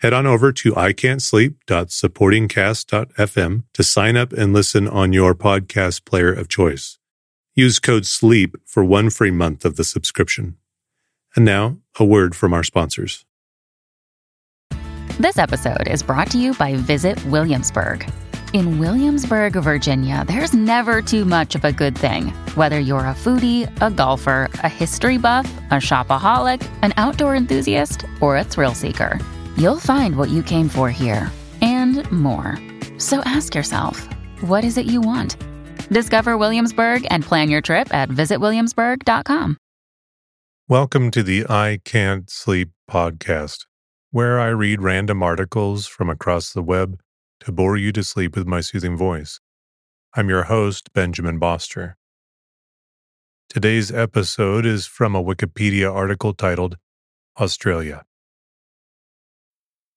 Head on over to ican'tsleep.supportingcast.fm to sign up and listen on your podcast player of choice. Use code SLEEP for one free month of the subscription. And now, a word from our sponsors. This episode is brought to you by Visit Williamsburg. In Williamsburg, Virginia, there's never too much of a good thing. Whether you're a foodie, a golfer, a history buff, a shopaholic, an outdoor enthusiast, or a thrill seeker, you'll find what you came for here and more. So ask yourself, what is it you want? Discover Williamsburg and plan your trip at visitwilliamsburg.com. Welcome to the I Can't Sleep podcast, where I read random articles from across the web to bore you to sleep with my soothing voice. I'm your host, Benjamin Boster. Today's episode is from a Wikipedia article titled Australia.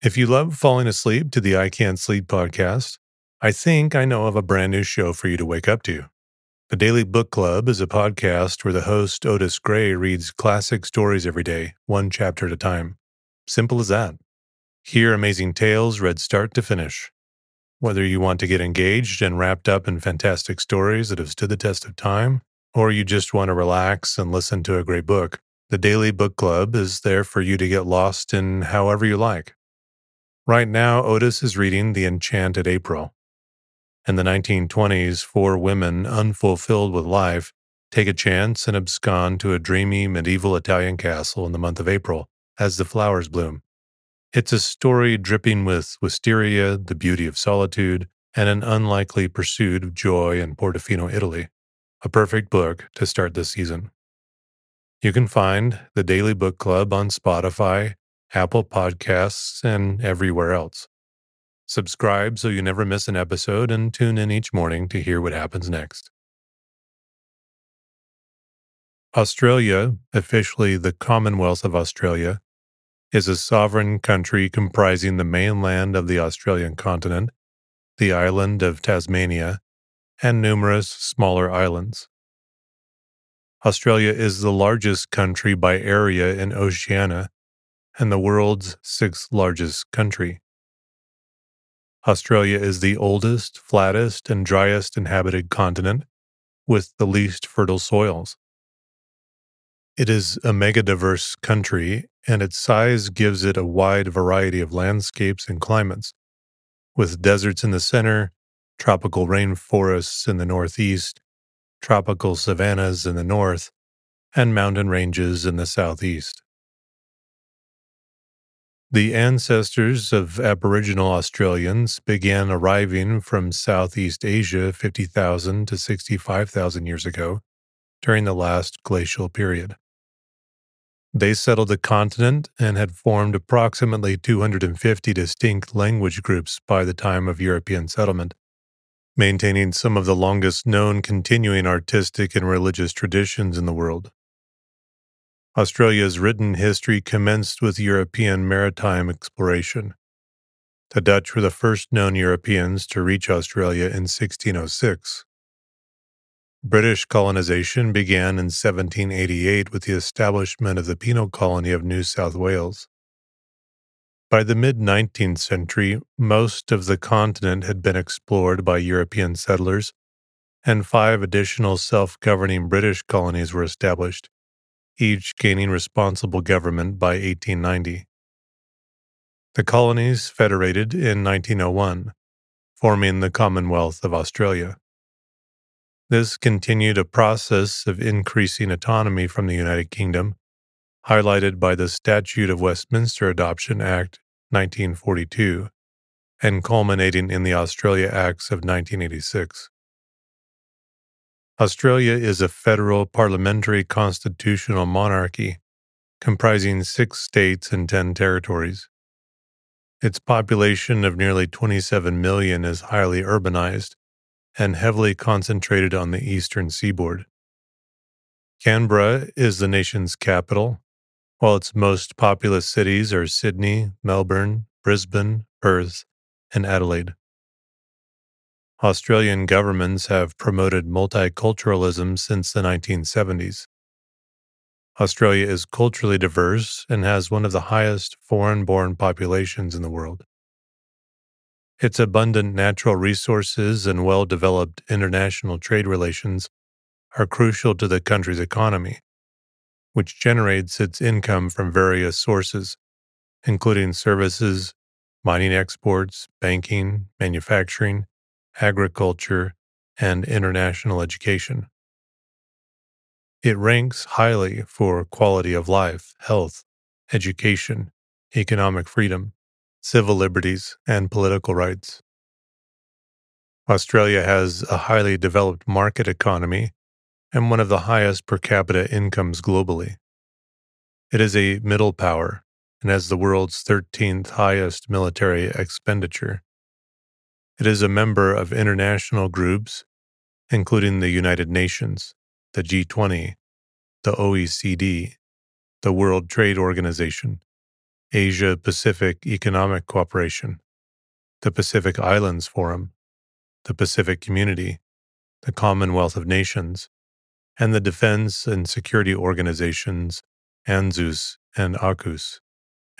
If you love falling asleep to the I Can't Sleep podcast, I think I know of a brand new show for you to wake up to. The Daily Book Club is a podcast where the host, Otis Gray, reads classic stories every day, one chapter at a time. Simple as that. Hear amazing tales read start to finish. Whether you want to get engaged and wrapped up in fantastic stories that have stood the test of time, or you just want to relax and listen to a great book, the Daily Book Club is there for you to get lost in however you like. Right now, Otis is reading The Enchanted April. In the 1920s, four women, unfulfilled with life, take a chance and abscond to a dreamy medieval Italian castle in the month of April as the flowers bloom. It's a story dripping with wisteria, the beauty of solitude, and an unlikely pursuit of joy in Portofino, Italy. A perfect book to start this season. You can find the Daily Book Club on Spotify, Apple Podcasts, and everywhere else. Subscribe so you never miss an episode and tune in each morning to hear what happens next. Australia, officially the Commonwealth of Australia, is a sovereign country comprising the mainland of the Australian continent, the island of Tasmania, and numerous smaller islands. Australia is the largest country by area in Oceania and the world's sixth largest country. Australia is the oldest, flattest, and driest inhabited continent with the least fertile soils. It is a megadiverse country, and its size gives it a wide variety of landscapes and climates, with deserts in the center, tropical rainforests in the northeast, tropical savannas in the north, and mountain ranges in the southeast. The ancestors of Aboriginal Australians began arriving from Southeast Asia 50,000 to 65,000 years ago during the last glacial period. They settled the continent and had formed approximately 250 distinct language groups by the time of European settlement, maintaining some of the longest known continuing artistic and religious traditions in the world. Australia's written history commenced with European maritime exploration. The Dutch were the first known Europeans to reach Australia in 1606. British colonization began in 1788 with the establishment of the penal colony of New South Wales. By the mid 19th century, most of the continent had been explored by European settlers, and five additional self governing British colonies were established each gaining responsible government by 1890. The colonies federated in 1901, forming the Commonwealth of Australia. This continued a process of increasing autonomy from the United Kingdom, highlighted by the Statute of Westminster Adoption Act 1942 and culminating in the Australia Acts of 1986. Australia is a federal parliamentary constitutional monarchy comprising six states and 10 territories. Its population of nearly 27 million is highly urbanized and heavily concentrated on the eastern seaboard. Canberra is the nation's capital, while its most populous cities are Sydney, Melbourne, Brisbane, Perth, and Adelaide. Australian governments have promoted multiculturalism since the 1970s. Australia is culturally diverse and has one of the highest foreign born populations in the world. Its abundant natural resources and well developed international trade relations are crucial to the country's economy, which generates its income from various sources, including services, mining exports, banking, manufacturing, agriculture, and international education. It ranks highly for quality of life, health, education, economic freedom, civil liberties, and political rights. Australia has a highly developed market economy and one of the highest per capita incomes globally. It is a middle power and has the world's 13th highest military expenditure. It is a member of international groups, including the United Nations, the G20, the OECD, the World Trade Organization, Asia Pacific Economic Cooperation, the Pacific Islands Forum, the Pacific Community, the Commonwealth of Nations, and the Defense and Security Organizations ANZUS and AUKUS,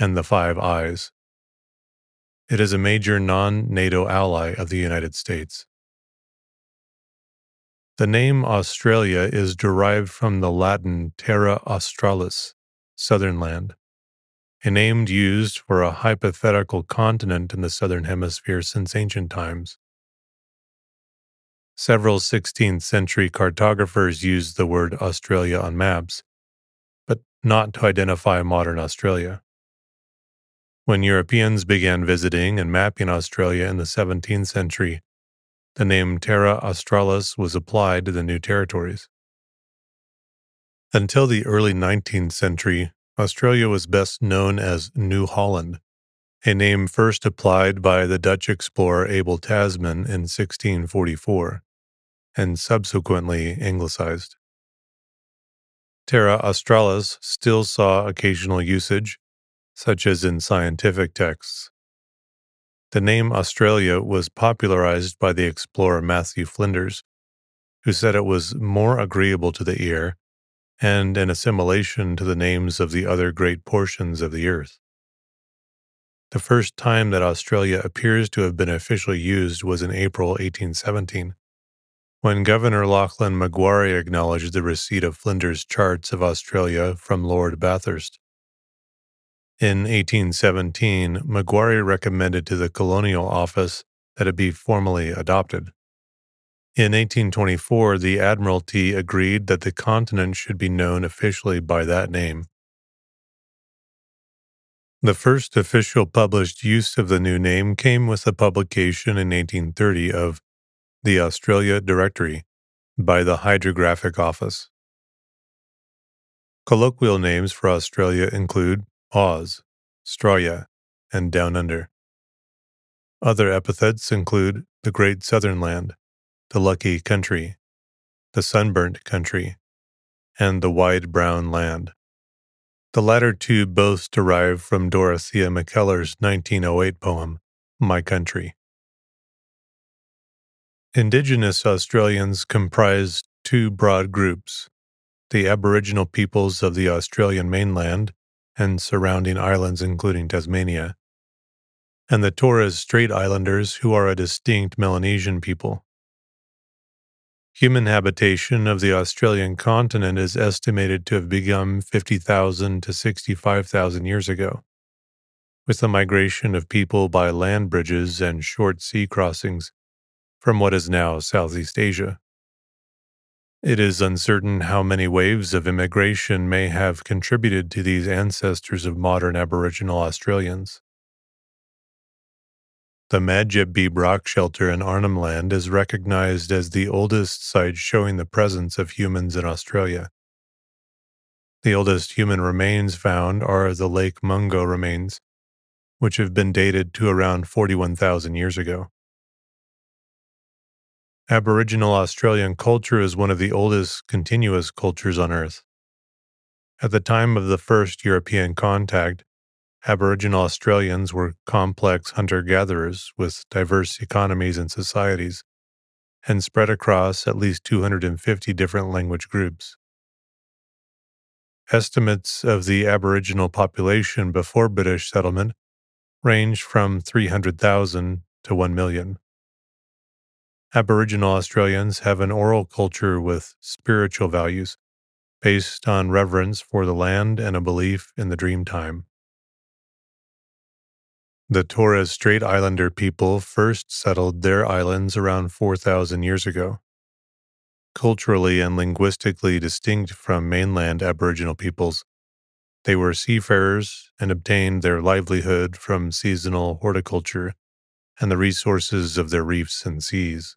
and the Five Eyes. It is a major non NATO ally of the United States. The name Australia is derived from the Latin Terra Australis, southern land, a name used for a hypothetical continent in the southern hemisphere since ancient times. Several 16th century cartographers used the word Australia on maps, but not to identify modern Australia. When Europeans began visiting and mapping Australia in the 17th century, the name Terra Australis was applied to the new territories. Until the early 19th century, Australia was best known as New Holland, a name first applied by the Dutch explorer Abel Tasman in 1644 and subsequently anglicized. Terra Australis still saw occasional usage, such as in scientific texts. The name Australia was popularized by the explorer Matthew Flinders, who said it was more agreeable to the ear and an assimilation to the names of the other great portions of the earth. The first time that Australia appears to have been officially used was in April 1817, when Governor Lachlan Macquarie acknowledged the receipt of Flinders' charts of Australia from Lord Bathurst. In 1817, Macquarie recommended to the Colonial Office that it be formally adopted. In 1824, the Admiralty agreed that the continent should be known officially by that name. The first official published use of the new name came with the publication in 1830 of The Australia Directory by the Hydrographic Office. Colloquial names for Australia include Oz, Straya, and Down Under. Other epithets include the Great Southern Land, the Lucky Country, the Sunburnt Country, and the Wide Brown Land. The latter two both derive from Dorothea Mackellar's 1908 poem, My Country. Indigenous Australians comprise two broad groups the Aboriginal peoples of the Australian mainland and surrounding islands, including Tasmania, and the Torres Strait Islanders, who are a distinct Melanesian people. Human habitation of the Australian continent is estimated to have begun 50,000 to 65,000 years ago, with the migration of people by land bridges and short sea crossings from what is now Southeast Asia. It is uncertain how many waves of immigration may have contributed to these ancestors of modern Aboriginal Australians. The Madjedbebe Rock Shelter in Arnhem Land is recognized as the oldest site showing the presence of humans in Australia. The oldest human remains found are the Lake Mungo remains, which have been dated to around 41,000 years ago. Aboriginal Australian culture is one of the oldest continuous cultures on Earth. At the time of the first European contact, Aboriginal Australians were complex hunter gatherers with diverse economies and societies, and spread across at least 250 different language groups. Estimates of the Aboriginal population before British settlement range from 300,000 to 1 million. Aboriginal Australians have an oral culture with spiritual values based on reverence for the land and a belief in the Dreamtime. The Torres Strait Islander people first settled their islands around 4,000 years ago. Culturally and linguistically distinct from mainland Aboriginal peoples, they were seafarers and obtained their livelihood from seasonal horticulture and the resources of their reefs and seas.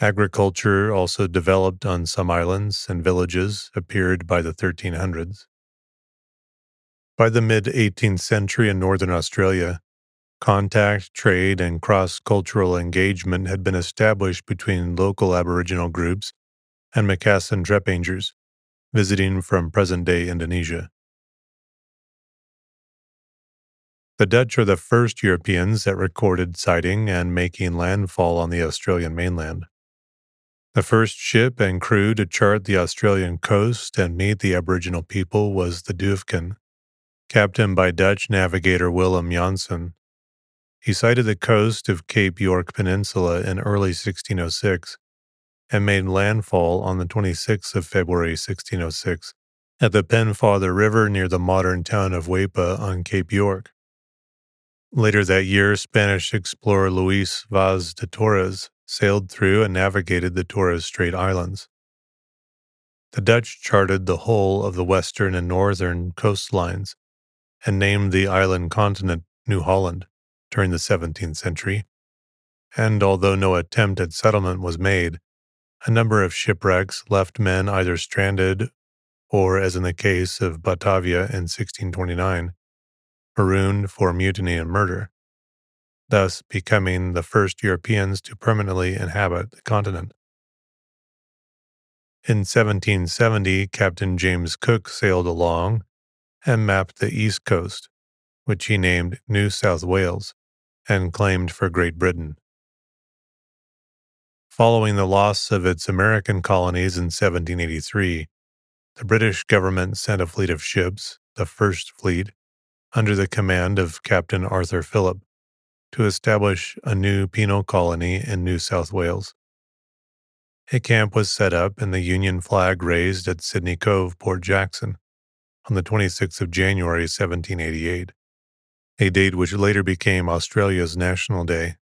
Agriculture, also developed on some islands and villages, appeared by the 1300s. By the mid 18th century in northern Australia, contact, trade, and cross cultural engagement had been established between local Aboriginal groups and Macassan Trepangers visiting from present day Indonesia. The Dutch are the first Europeans that recorded sighting and making landfall on the Australian mainland. The first ship and crew to chart the Australian coast and meet the Aboriginal people was the Duyfken, captained by Dutch navigator Willem Janszoon. He sighted the coast of Cape York Peninsula in early 1606 and made landfall on the 26th of February 1606 at the Pennefather River near the modern town of Weipa on Cape York. Later that year, Spanish explorer Luis Vaz de Torres sailed through and navigated the Torres Strait Islands. The Dutch charted the whole of the western and northern coastlines and named the island continent New Holland during the 17th century. And although no attempt at settlement was made, a number of shipwrecks left men either stranded or, as in the case of Batavia in 1629, marooned for mutiny and murder thus becoming the first Europeans to permanently inhabit the continent. In 1770, Captain James Cook sailed along and mapped the east coast, which he named New South Wales, and claimed for Great Britain. Following the loss of its American colonies in 1783, the British government sent a fleet of ships, the First Fleet, under the command of Captain Arthur Phillip, to establish a new penal colony in New South Wales. A camp was set up and the Union flag raised at Sydney Cove, Port Jackson, on the 26th of January 1788, a date which later became Australia's National Day.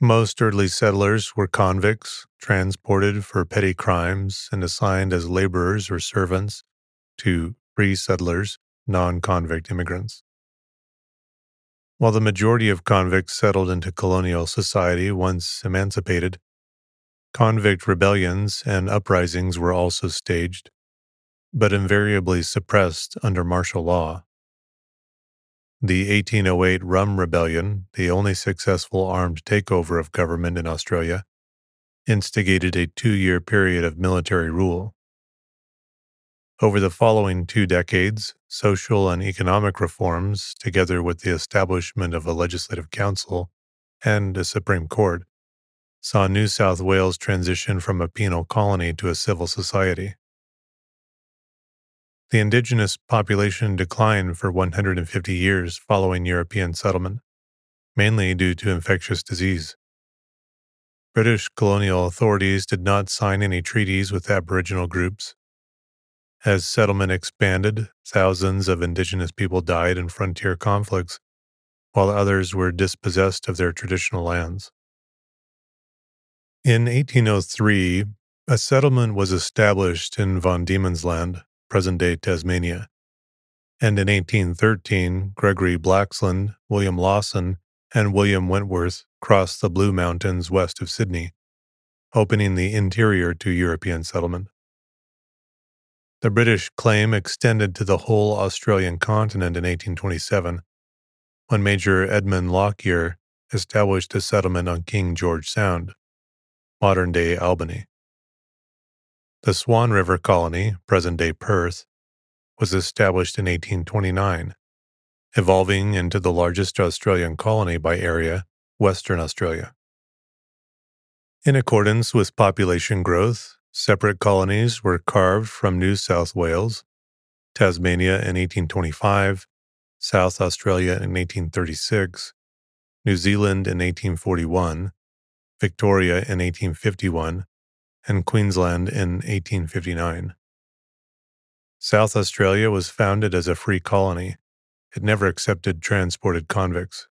Most early settlers were convicts, transported for petty crimes and assigned as laborers or servants to free settlers, non convict immigrants. While the majority of convicts settled into colonial society once emancipated, convict rebellions and uprisings were also staged, but invariably suppressed under martial law. The 1808 Rum Rebellion, the only successful armed takeover of government in Australia, instigated a two year period of military rule. Over the following two decades, social and economic reforms, together with the establishment of a legislative council and a Supreme Court, saw New South Wales transition from a penal colony to a civil society. The indigenous population declined for 150 years following European settlement, mainly due to infectious disease. British colonial authorities did not sign any treaties with Aboriginal groups as settlement expanded, thousands of indigenous people died in frontier conflicts, while others were dispossessed of their traditional lands. In 1803, a settlement was established in Van Diemen's Land, present day Tasmania. And in 1813, Gregory Blaxland, William Lawson, and William Wentworth crossed the Blue Mountains west of Sydney, opening the interior to European settlement. The British claim extended to the whole Australian continent in 1827, when Major Edmund Lockyer established a settlement on King George Sound, modern day Albany. The Swan River Colony, present day Perth, was established in 1829, evolving into the largest Australian colony by area, Western Australia. In accordance with population growth, separate colonies were carved from New South Wales, Tasmania in 1825, South Australia in 1836, New Zealand in 1841, Victoria in 1851, and Queensland in 1859. South Australia was founded as a free colony. It never accepted transported convicts.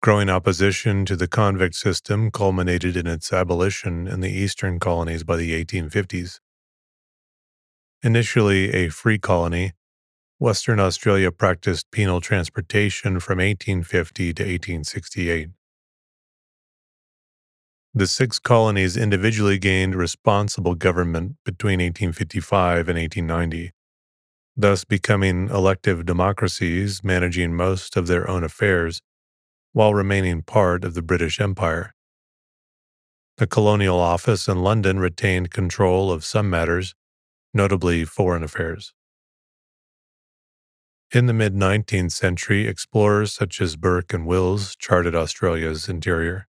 Growing opposition to the convict system culminated in its abolition in the eastern colonies by the 1850s. Initially a free colony, Western Australia practiced penal transportation from 1850 to 1868. The six colonies individually gained responsible government between 1855 and 1890, thus becoming elective democracies managing most of their own affairs while remaining part of the British Empire. The Colonial Office in London retained control of some matters, notably foreign affairs. In the mid 19th century, explorers such as Burke and Wills charted Australia's interior.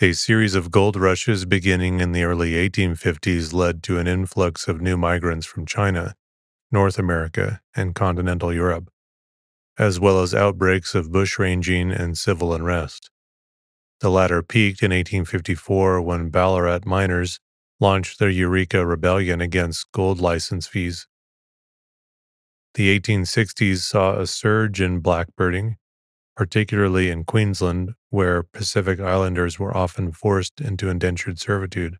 A series of gold rushes beginning in the early 1850s led to an influx of new migrants from China, North America, and continental Europe, as well as outbreaks of bushranging and civil unrest. The latter peaked in 1854 when Ballarat miners launched their Eureka Rebellion against gold license fees. The 1860s saw a surge in blackbirding, particularly in Queensland, where Pacific Islanders were often forced into indentured servitude.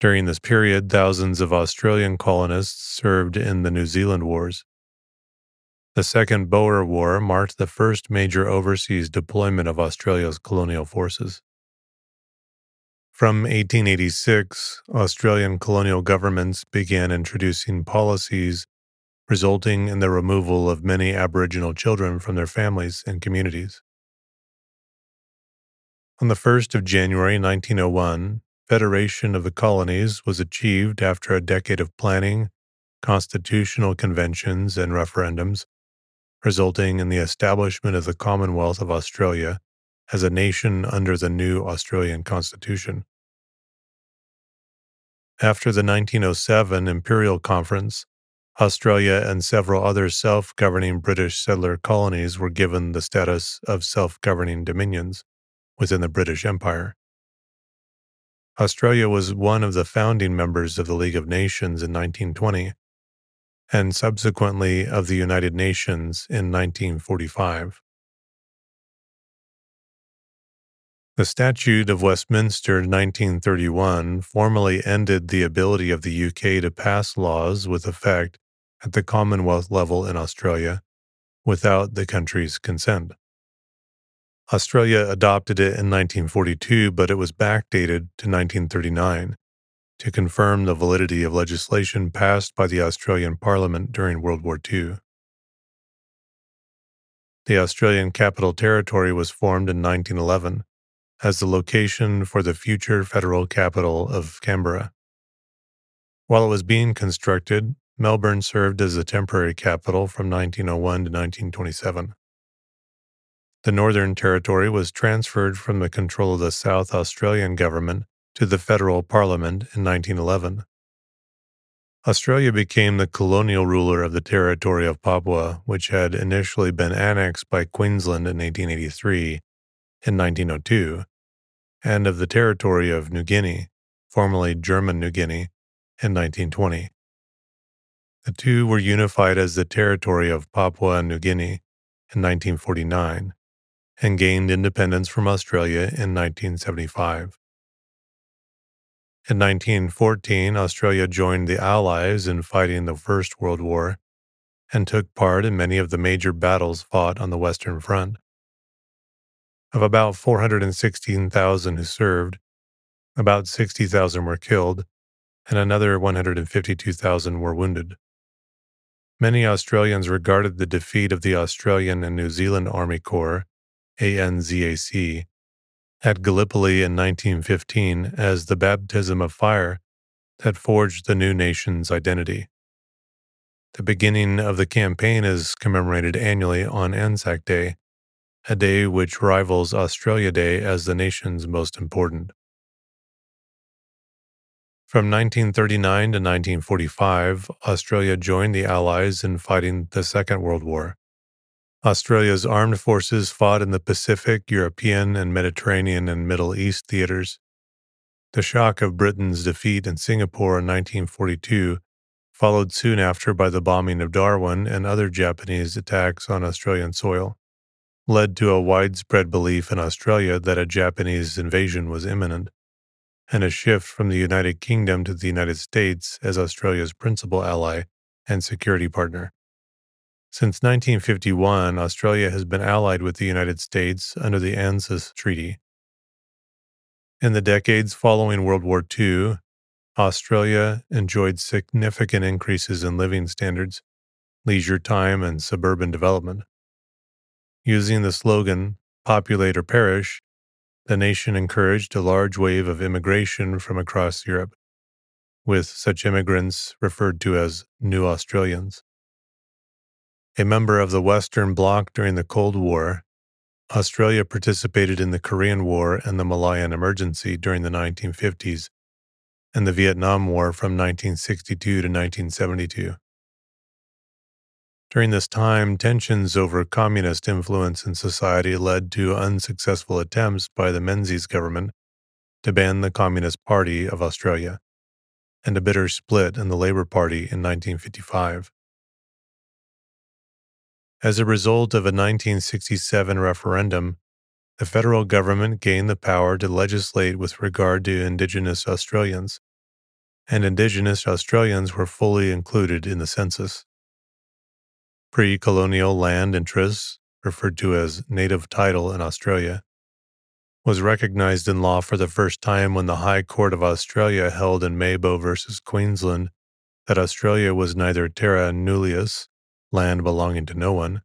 During this period, thousands of Australian colonists served in the New Zealand Wars. The Second Boer War marked the first major overseas deployment of Australia's colonial forces. From 1886, Australian colonial governments began introducing policies resulting in the removal of many Aboriginal children from their families and communities. On the 1st of January 1901, Federation of the Colonies was achieved after a decade of planning, constitutional conventions, and referendums, resulting in the establishment of the Commonwealth of Australia as a nation under the new Australian Constitution. After the 1907 Imperial Conference, Australia and several other self governing British settler colonies were given the status of self governing dominions within the British Empire. Australia was one of the founding members of the League of Nations in 1920 and subsequently of the United Nations in 1945. The Statute of Westminster 1931 formally ended the ability of the UK to pass laws with effect at the Commonwealth level in Australia without the country's consent. Australia adopted it in 1942, but it was backdated to 1939 to confirm the validity of legislation passed by the Australian Parliament during World War II. The Australian Capital Territory was formed in 1911 as the location for the future federal capital of Canberra. While it was being constructed, Melbourne served as the temporary capital from 1901 to 1927. The Northern Territory was transferred from the control of the South Australian government to the federal parliament in 1911. Australia became the colonial ruler of the territory of Papua, which had initially been annexed by Queensland in 1883 in 1902, and of the territory of New Guinea, formerly German New Guinea, in 1920. The two were unified as the territory of Papua and New Guinea in 1949 and gained independence from Australia in 1975. In 1914, Australia joined the Allies in fighting the First World War and took part in many of the major battles fought on the Western Front. Of about 416,000 who served, about 60,000 were killed, and another 152,000 were wounded. Many Australians regarded the defeat of the Australian and New Zealand Army Corps, ANZAC, at Gallipoli in 1915 as the baptism of fire that forged the new nation's identity. The beginning of the campaign is commemorated annually on Anzac Day, a day which rivals Australia Day as the nation's most important. From 1939 to 1945, Australia joined the Allies in fighting the Second World War. Australia's armed forces fought in the Pacific, European, and Mediterranean and Middle East theaters. The shock of Britain's defeat in Singapore in 1942 followed soon after by the bombing of Darwin and other Japanese attacks on Australian soil, led to a widespread belief in Australia that a Japanese invasion was imminent, and a shift from the United Kingdom to the United States as Australia's principal ally and security partner. Since 1951, Australia has been allied with the United States under the ANZUS Treaty. In the decades following World War II, Australia enjoyed significant increases in living standards, leisure time, and suburban development. Using the slogan, Populate or Perish, the nation encouraged a large wave of immigration from across Europe, with such immigrants referred to as New Australians. A member of the Western Bloc during the Cold War, Australia participated in the Korean War and the Malayan Emergency during the 1950s and the Vietnam War from 1962 to 1972. During this time, tensions over communist influence in society led to unsuccessful attempts by the Menzies government to ban the Communist Party of Australia, and a bitter split in the Labour Party in 1955. As a result of a 1967 referendum, the federal government gained the power to legislate with regard to Indigenous Australians, and Indigenous Australians were fully included in the census. Pre colonial land interests, referred to as native title in Australia, was recognized in law for the first time when the High Court of Australia held in Mabo v. Queensland that Australia was neither terra nullius, land belonging to no one,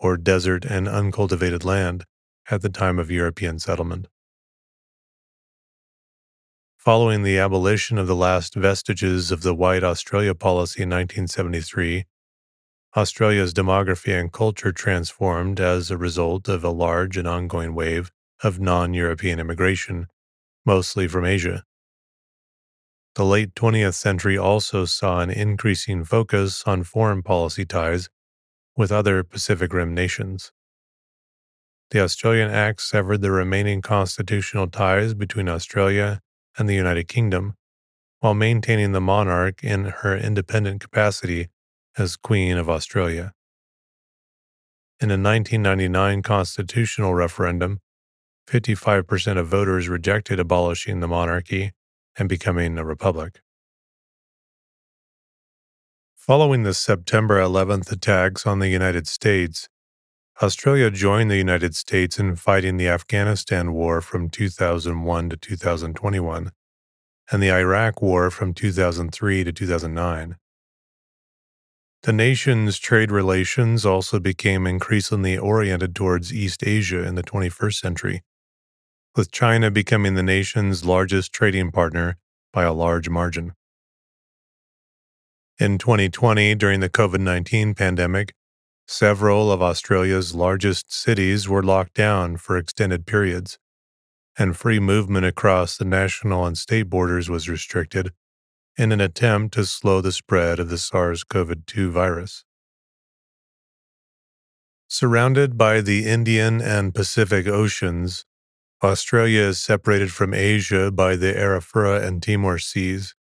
or desert and uncultivated land at the time of European settlement. Following the abolition of the last vestiges of the White Australia policy in 1973, Australia's demography and culture transformed as a result of a large and ongoing wave of non European immigration, mostly from Asia. The late 20th century also saw an increasing focus on foreign policy ties with other Pacific Rim nations. The Australian Act severed the remaining constitutional ties between Australia and the United Kingdom, while maintaining the monarch in her independent capacity as Queen of Australia. In a 1999 constitutional referendum, 55% of voters rejected abolishing the monarchy and becoming a republic. Following the September 11th attacks on the United States, Australia joined the United States in fighting the Afghanistan War from 2001 to 2021 and the Iraq War from 2003 to 2009. The nation's trade relations also became increasingly oriented towards East Asia in the 21st century, with China becoming the nation's largest trading partner by a large margin. In 2020, during the COVID 19 pandemic, Several of Australia's largest cities were locked down for extended periods, and free movement across the national and state borders was restricted in an attempt to slow the spread of the SARS CoV 2 virus. Surrounded by the Indian and Pacific Oceans, Australia is separated from Asia by the Arafura and Timor Seas,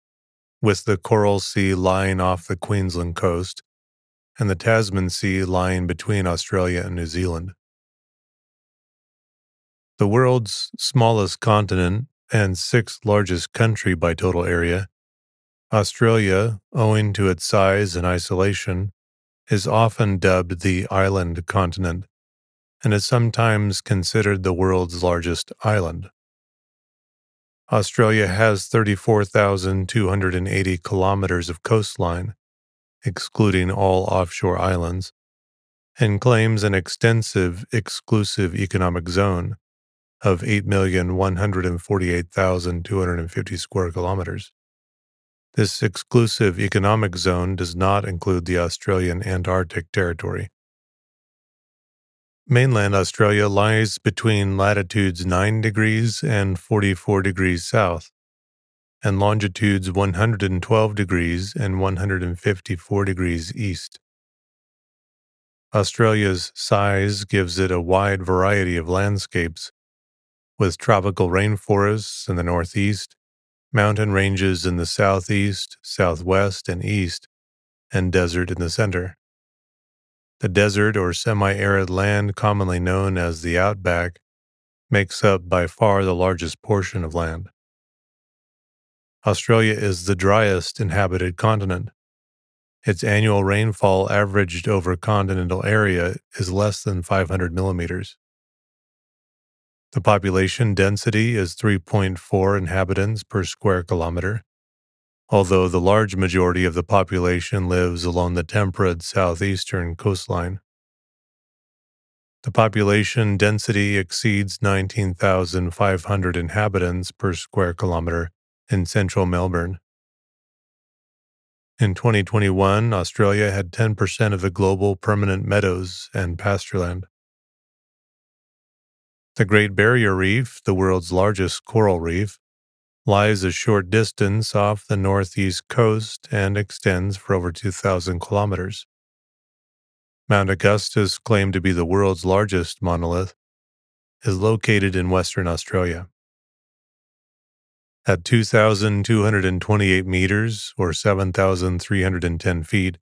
with the Coral Sea lying off the Queensland coast and the Tasman Sea lying between Australia and New Zealand. The world's smallest continent and sixth largest country by total area, Australia, owing to its size and isolation, is often dubbed the island continent and is sometimes considered the world's largest island. Australia has 34,280 kilometers of coastline, excluding all offshore islands, and claims an extensive exclusive economic zone of 8,148,250 square kilometers. This exclusive economic zone does not include the Australian Antarctic Territory. Mainland Australia lies between latitudes 9 degrees and 44 degrees south, and longitudes 112 degrees and 154 degrees east. Australia's size gives it a wide variety of landscapes, with tropical rainforests in the northeast, mountain ranges in the southeast, southwest, and east, and desert in the center. The desert or semi arid land, commonly known as the outback, makes up by far the largest portion of land. Australia is the driest inhabited continent. Its annual rainfall averaged over continental area is less than 500 millimeters. The population density is 3.4 inhabitants per square kilometer, although the large majority of the population lives along the temperate southeastern coastline. The population density exceeds 19,500 inhabitants per square kilometer in central Melbourne. In 2021, Australia had 10% of the global permanent meadows and pastureland. The Great Barrier Reef, the world's largest coral reef, lies a short distance off the northeast coast and extends for over 2,000 kilometers. Mount Augustus, claimed to be the world's largest monolith, is located in Western Australia. At 2,228 meters or 7,310 feet,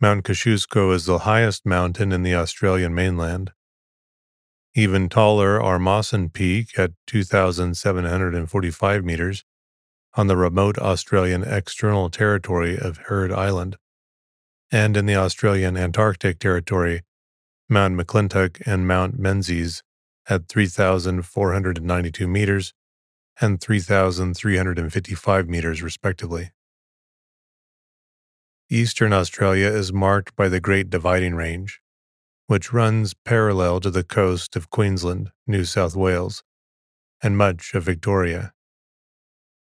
Mount Kosciuszko is the highest mountain in the Australian mainland. Even taller are Mawson Peak at 2,745 meters on the remote Australian external territory of Heard Island, and in the Australian Antarctic Territory, Mount McClintock and Mount Menzies at 3,492 meters and 3,355 meters, respectively. Eastern Australia is marked by the Great Dividing Range, which runs parallel to the coast of Queensland, New South Wales, and much of Victoria.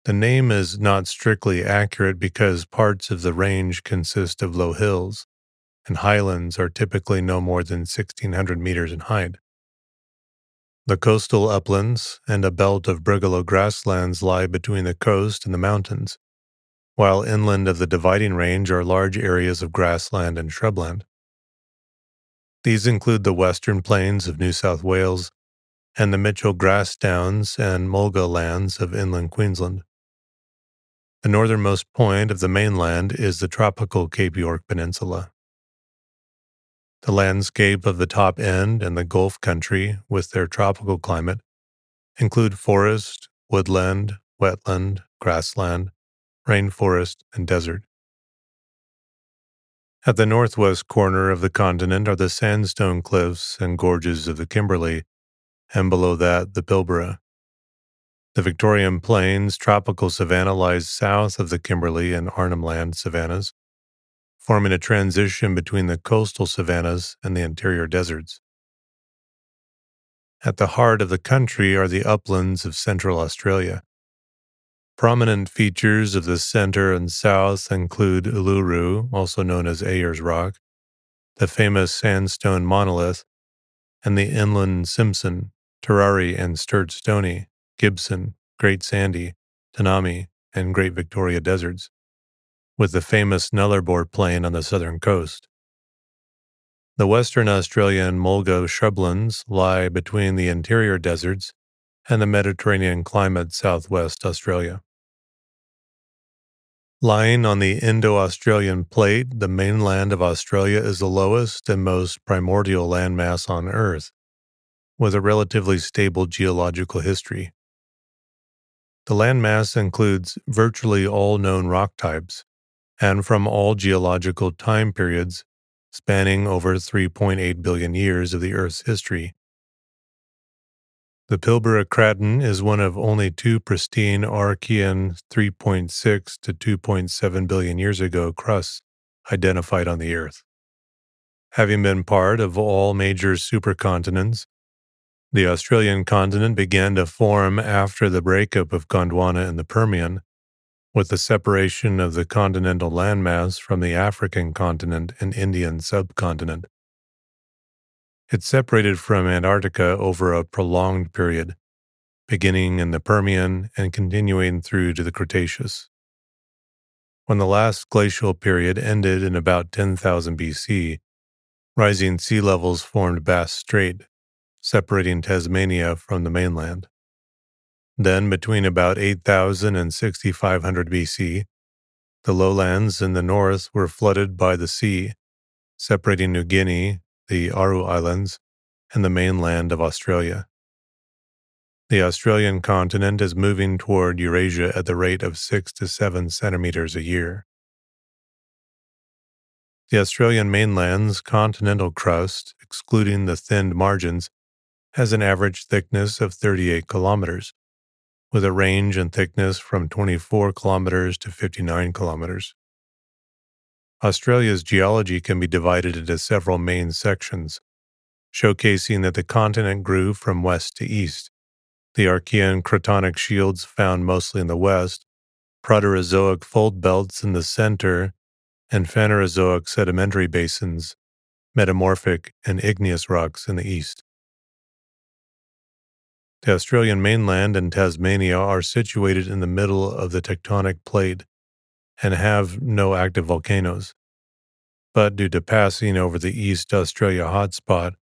The name is not strictly accurate because parts of the range consist of low hills, and highlands are typically no more than 1,600 meters in height. The coastal uplands and a belt of brigalow grasslands lie between the coast and the mountains, while inland of the dividing range are large areas of grassland and shrubland. These include the western plains of New South Wales and the Mitchell Grass Downs and Mulga lands of inland Queensland. The northernmost point of the mainland is the tropical Cape York Peninsula. The landscape of the top end and the Gulf country, with their tropical climate, include forest, woodland, wetland, grassland, rainforest, and desert. At the northwest corner of the continent are the sandstone cliffs and gorges of the Kimberley, and below that, the Pilbara. The Victorian Plains tropical savanna lies south of the Kimberley and Arnhem Land savannas, forming a transition between the coastal savannas and the interior deserts. At the heart of the country are the uplands of central Australia, Prominent features of the center and south include Uluru, also known as Ayers Rock, the famous sandstone monolith, and the inland Simpson, Tirari and Sturt Stony, Gibson, Great Sandy, Tanami, and Great Victoria deserts, with the famous Nullarbor Plain on the southern coast. The Western Australian mulga shrublands lie between the interior deserts and the Mediterranean climate southwest Australia. Lying on the Indo Australian plate, the mainland of Australia is the lowest and most primordial landmass on Earth. with a relatively stable geological history. The landmass includes virtually all known rock types and from all geological time periods spanning over 3.8 billion years of the Earth's history. The Pilbara Craton is one of only two pristine Archean 3.6 to 2.7 billion years ago crusts identified on the Earth. Having been part of all major supercontinents, the Australian continent began to form after the breakup of Gondwana and the Permian, with the separation of the continental landmass from the African continent and Indian subcontinent. It separated from Antarctica over a prolonged period, beginning in the Permian and continuing through to the Cretaceous. When the last glacial period ended in about 10,000 BC, rising sea levels formed Bass Strait, separating Tasmania from the mainland. Then, between about 8000 and 6500 BC, the lowlands in the north were flooded by the sea, separating New Guinea, the Aru Islands, and the mainland of Australia. The Australian continent is moving toward Eurasia at the rate of 6 to 7 centimeters a year. The Australian mainland's continental crust, excluding the thinned margins, has an average thickness of 38 kilometers, with a range in thickness from 24 kilometers to 59 kilometers. Australia's geology can be divided into several main sections, showcasing that the continent grew from west to east. The Archean cratonic shields found mostly in the west, Proterozoic fold belts in the center, and Phanerozoic sedimentary basins, metamorphic and igneous rocks in the east. The Australian mainland and Tasmania are situated in the middle of the tectonic plate and have no active volcanoes. But due to passing over the East Australia hotspot,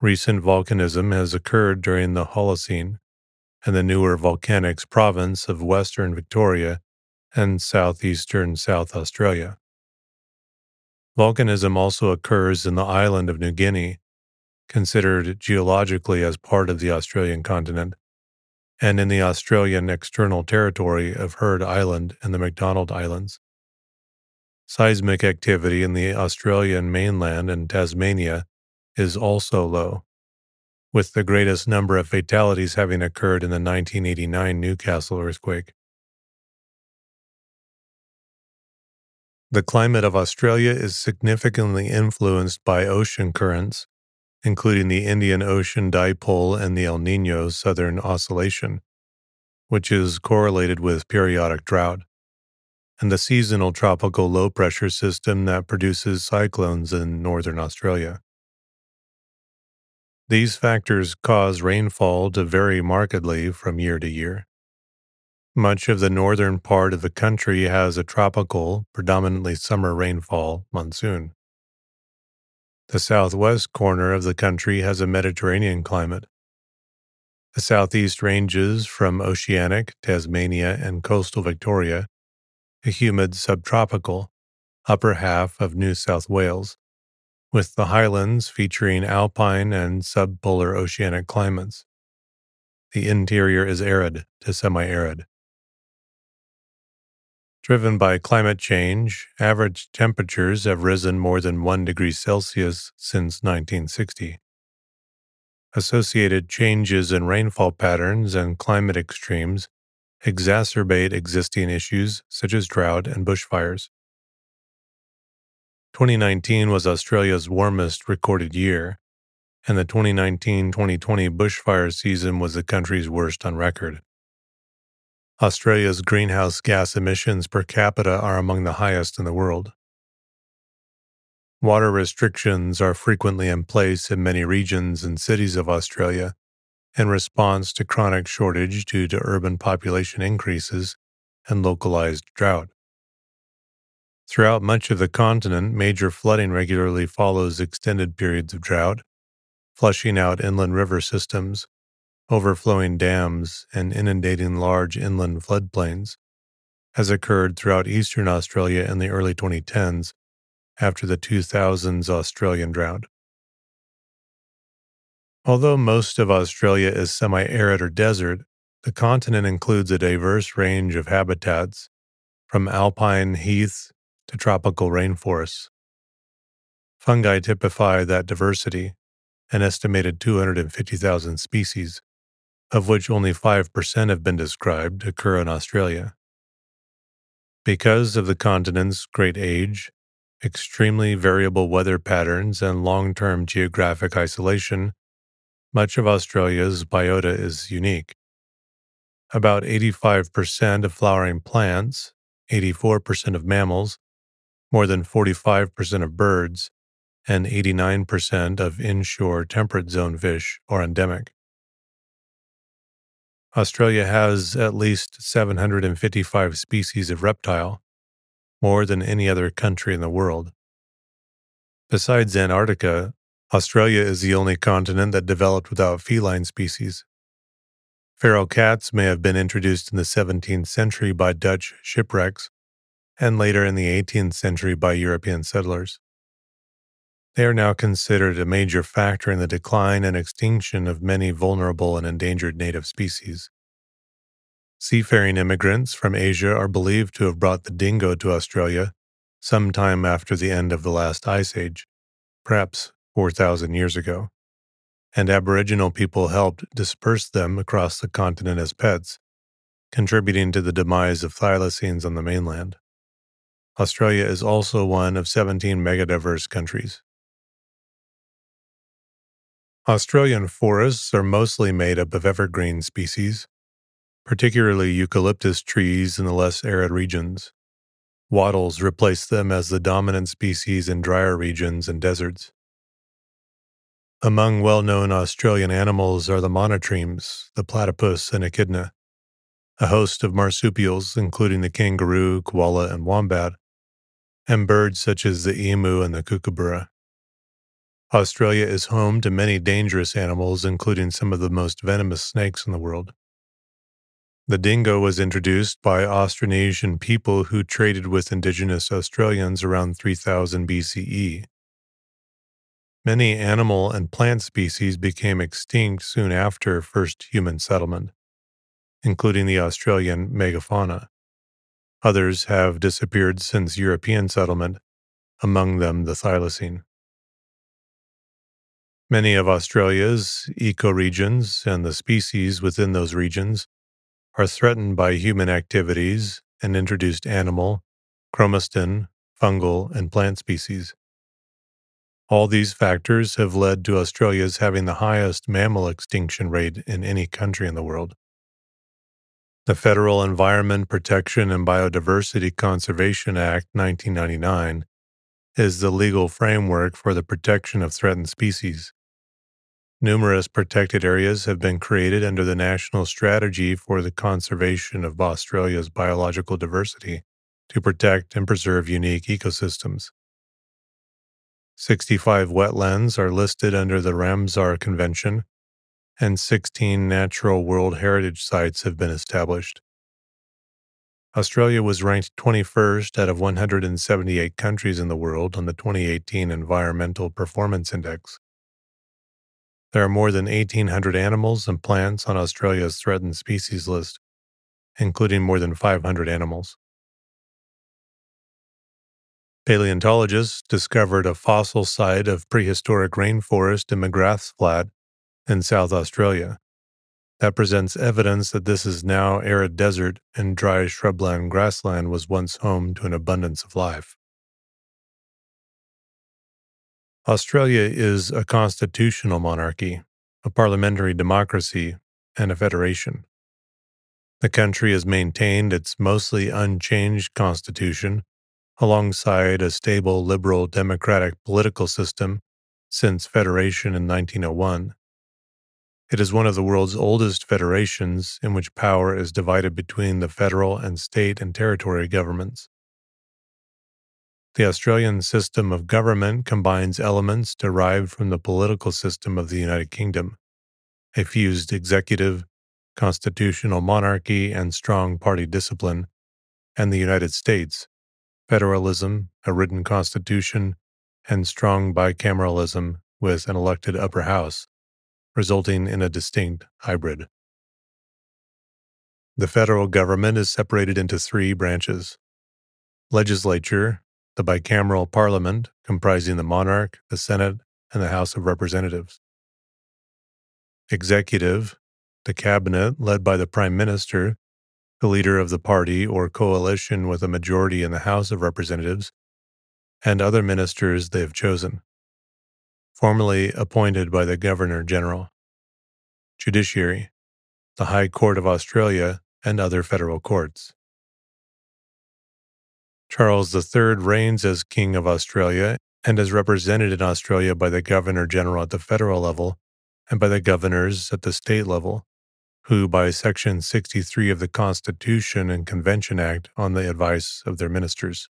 recent volcanism has occurred during the Holocene and the newer volcanics province of Western Victoria and southeastern South Australia. Volcanism also occurs in the island of New Guinea considered geologically as part of the Australian continent, and in the Australian external territory of Heard Island and the McDonald Islands. Seismic activity in the Australian mainland and Tasmania is also low, with the greatest number of fatalities having occurred in the 1989 Newcastle earthquake. The climate of Australia is significantly influenced by ocean currents including the Indian Ocean Dipole and the El Nino Southern Oscillation, which is correlated with periodic drought, and the seasonal tropical low pressure system that produces cyclones in northern Australia. These factors cause rainfall to vary markedly from year to year. Much of the northern part of the country has a tropical, predominantly summer rainfall monsoon. The southwest corner of the country has a Mediterranean climate. The southeast ranges from oceanic Tasmania and coastal Victoria, a humid subtropical, upper half of New South Wales, with the highlands featuring alpine and subpolar oceanic climates. The interior is arid to semi arid. Driven by climate change, average temperatures have risen more than 1 degree Celsius since 1960. Associated changes in rainfall patterns and climate extremes exacerbate existing issues such as drought and bushfires. 2019 was Australia's warmest recorded year, and the 2019 2020 bushfire season was the country's worst on record. Australia's greenhouse gas emissions per capita are among the highest in the world. Water restrictions are frequently in place in many regions and cities of Australia in response to chronic shortage due to urban population increases and localized drought. Throughout much of the continent, major flooding regularly follows extended periods of drought, flushing out inland river systems overflowing dams, and inundating large inland floodplains, has occurred throughout eastern Australia in the early 2010s after the 2000s Australian drought. Although most of Australia is semi arid or desert, the continent includes a diverse range of habitats, from alpine heaths to tropical rainforests. Fungi typify that diversity, an estimated 250,000 species, of which only 5% have been described, occur in Australia. Because of the continent's great age, extremely variable weather patterns, and long term geographic isolation, much of Australia's biota is unique. About 85% of flowering plants, 84% of mammals, more than 45% of birds, and 89% of inshore temperate zone fish are endemic. Australia has at least 755 species of reptile, more than any other country in the world. Besides Antarctica, Australia is the only continent that developed without feline species. Feral cats may have been introduced in the 17th century by Dutch shipwrecks and later in the 18th century by European settlers. They are now considered a major factor in the decline and extinction of many vulnerable and endangered native species. Seafaring immigrants from Asia are believed to have brought the dingo to Australia sometime after the end of the last ice age, perhaps 4,000 years ago, and Aboriginal people helped disperse them across the continent as pets, contributing to the demise of thylacines on the mainland. Australia is also one of 17 megadiverse countries. Australian forests are mostly made up of evergreen species, particularly eucalyptus trees in the less arid regions. Wattles replace them as the dominant species in drier regions and deserts. Among well known Australian animals are the monotremes, the platypus, and echidna, a host of marsupials, including the kangaroo, koala, and wombat, and birds such as the emu and the kookaburra. Australia is home to many dangerous animals, including some of the most venomous snakes in the world. The dingo was introduced by Austronesian people who traded with indigenous Australians around 3000 BCE. Many animal and plant species became extinct soon after first human settlement, including the Australian megafauna. Others have disappeared since European settlement, among them the thylacine. Many of Australia's ecoregions and the species within those regions are threatened by human activities and introduced animal, chromistan, fungal, and plant species. All these factors have led to Australia's having the highest mammal extinction rate in any country in the world. The Federal Environment Protection and Biodiversity Conservation Act 1999 is the legal framework for the protection of threatened species. Numerous protected areas have been created under the National Strategy for the Conservation of Australia's Biological Diversity to protect and preserve unique ecosystems. 65 wetlands are listed under the Ramsar Convention, and 16 natural World Heritage Sites have been established. Australia was ranked 21st out of 178 countries in the world on the 2018 Environmental Performance Index. There are more than 1,800 animals and plants on Australia's threatened species list, including more than 500 animals. Paleontologists discovered a fossil site of prehistoric rainforest in McGrath's Flat in South Australia that presents evidence that this is now arid desert and dry shrubland grassland was once home to an abundance of life. Australia is a constitutional monarchy, a parliamentary democracy, and a federation. The country has maintained its mostly unchanged constitution alongside a stable liberal democratic political system since federation in 1901. It is one of the world's oldest federations in which power is divided between the federal and state and territory governments. The Australian system of government combines elements derived from the political system of the United Kingdom, a fused executive, constitutional monarchy, and strong party discipline, and the United States, federalism, a written constitution, and strong bicameralism with an elected upper house, resulting in a distinct hybrid. The federal government is separated into three branches legislature, the bicameral parliament comprising the monarch, the Senate, and the House of Representatives, executive, the cabinet led by the prime minister, the leader of the party or coalition with a majority in the House of Representatives, and other ministers they have chosen, formally appointed by the Governor General. Judiciary, the High Court of Australia, and other federal courts. Charles III reigns as King of Australia and is represented in Australia by the Governor General at the federal level and by the governors at the state level, who, by Section 63 of the Constitution and Convention Act, on the advice of their ministers.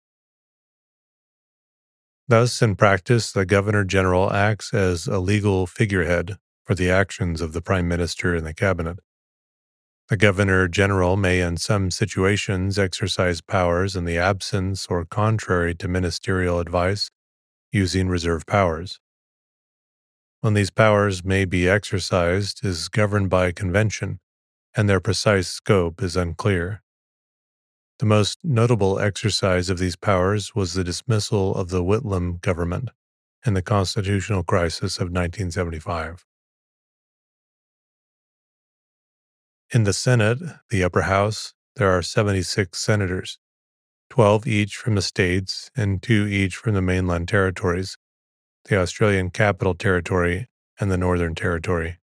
Thus, in practice, the Governor General acts as a legal figurehead for the actions of the Prime Minister and the Cabinet. The Governor General may, in some situations, exercise powers in the absence or contrary to ministerial advice using reserve powers. When these powers may be exercised is governed by convention, and their precise scope is unclear. The most notable exercise of these powers was the dismissal of the Whitlam government in the constitutional crisis of 1975. In the Senate, the upper house, there are 76 senators, 12 each from the states and 2 each from the mainland territories, the Australian Capital Territory and the Northern Territory.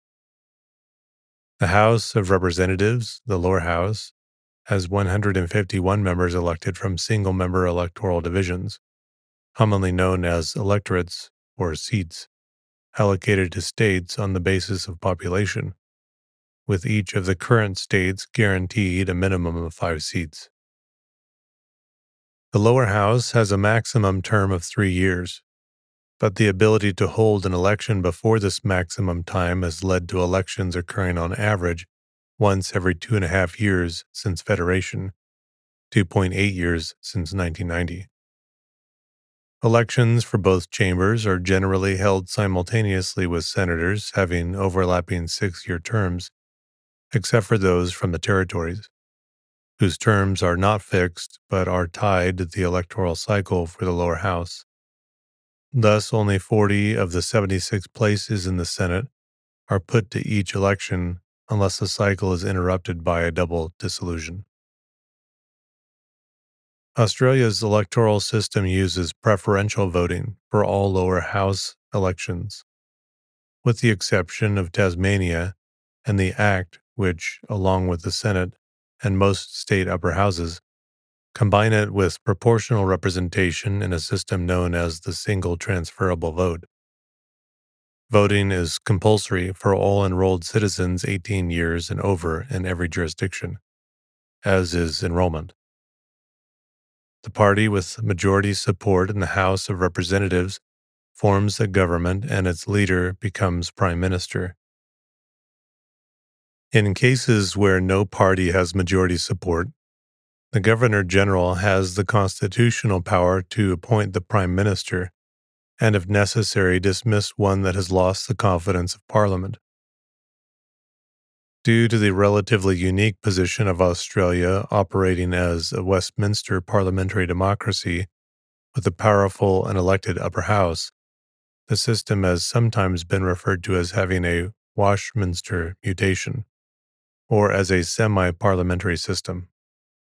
The House of Representatives, the lower house, has 151 members elected from single member electoral divisions, commonly known as electorates or seats, allocated to states on the basis of population with each of the current states guaranteed a minimum of five seats. The lower house has a maximum term of three years, but the ability to hold an election before this maximum time has led to elections occurring on average once every two and a half years since Federation, 2.8 years since 1990. Elections for both chambers are generally held simultaneously with senators having overlapping six year terms except for those from the territories, whose terms are not fixed but are tied to the electoral cycle for the lower house. Thus, only 40 of the 76 places in the Senate are put to each election unless the cycle is interrupted by a double dissolution. Australia's electoral system uses preferential voting for all lower house elections, with the exception of Tasmania and the Act which, along with the Senate and most state upper houses, combine it with proportional representation in a system known as the single transferable vote. Voting is compulsory for all enrolled citizens 18 years and over in every jurisdiction, as is enrollment. The party with majority support in the House of Representatives forms a government and its leader becomes prime minister. In cases where no party has majority support, the Governor General has the constitutional power to appoint the Prime Minister and, if necessary, dismiss one that has lost the confidence of Parliament. Due to the relatively unique position of Australia operating as a Westminster parliamentary democracy with a powerful and elected upper house, the system has sometimes been referred to as having a Washminster mutation or as a semi parliamentary system.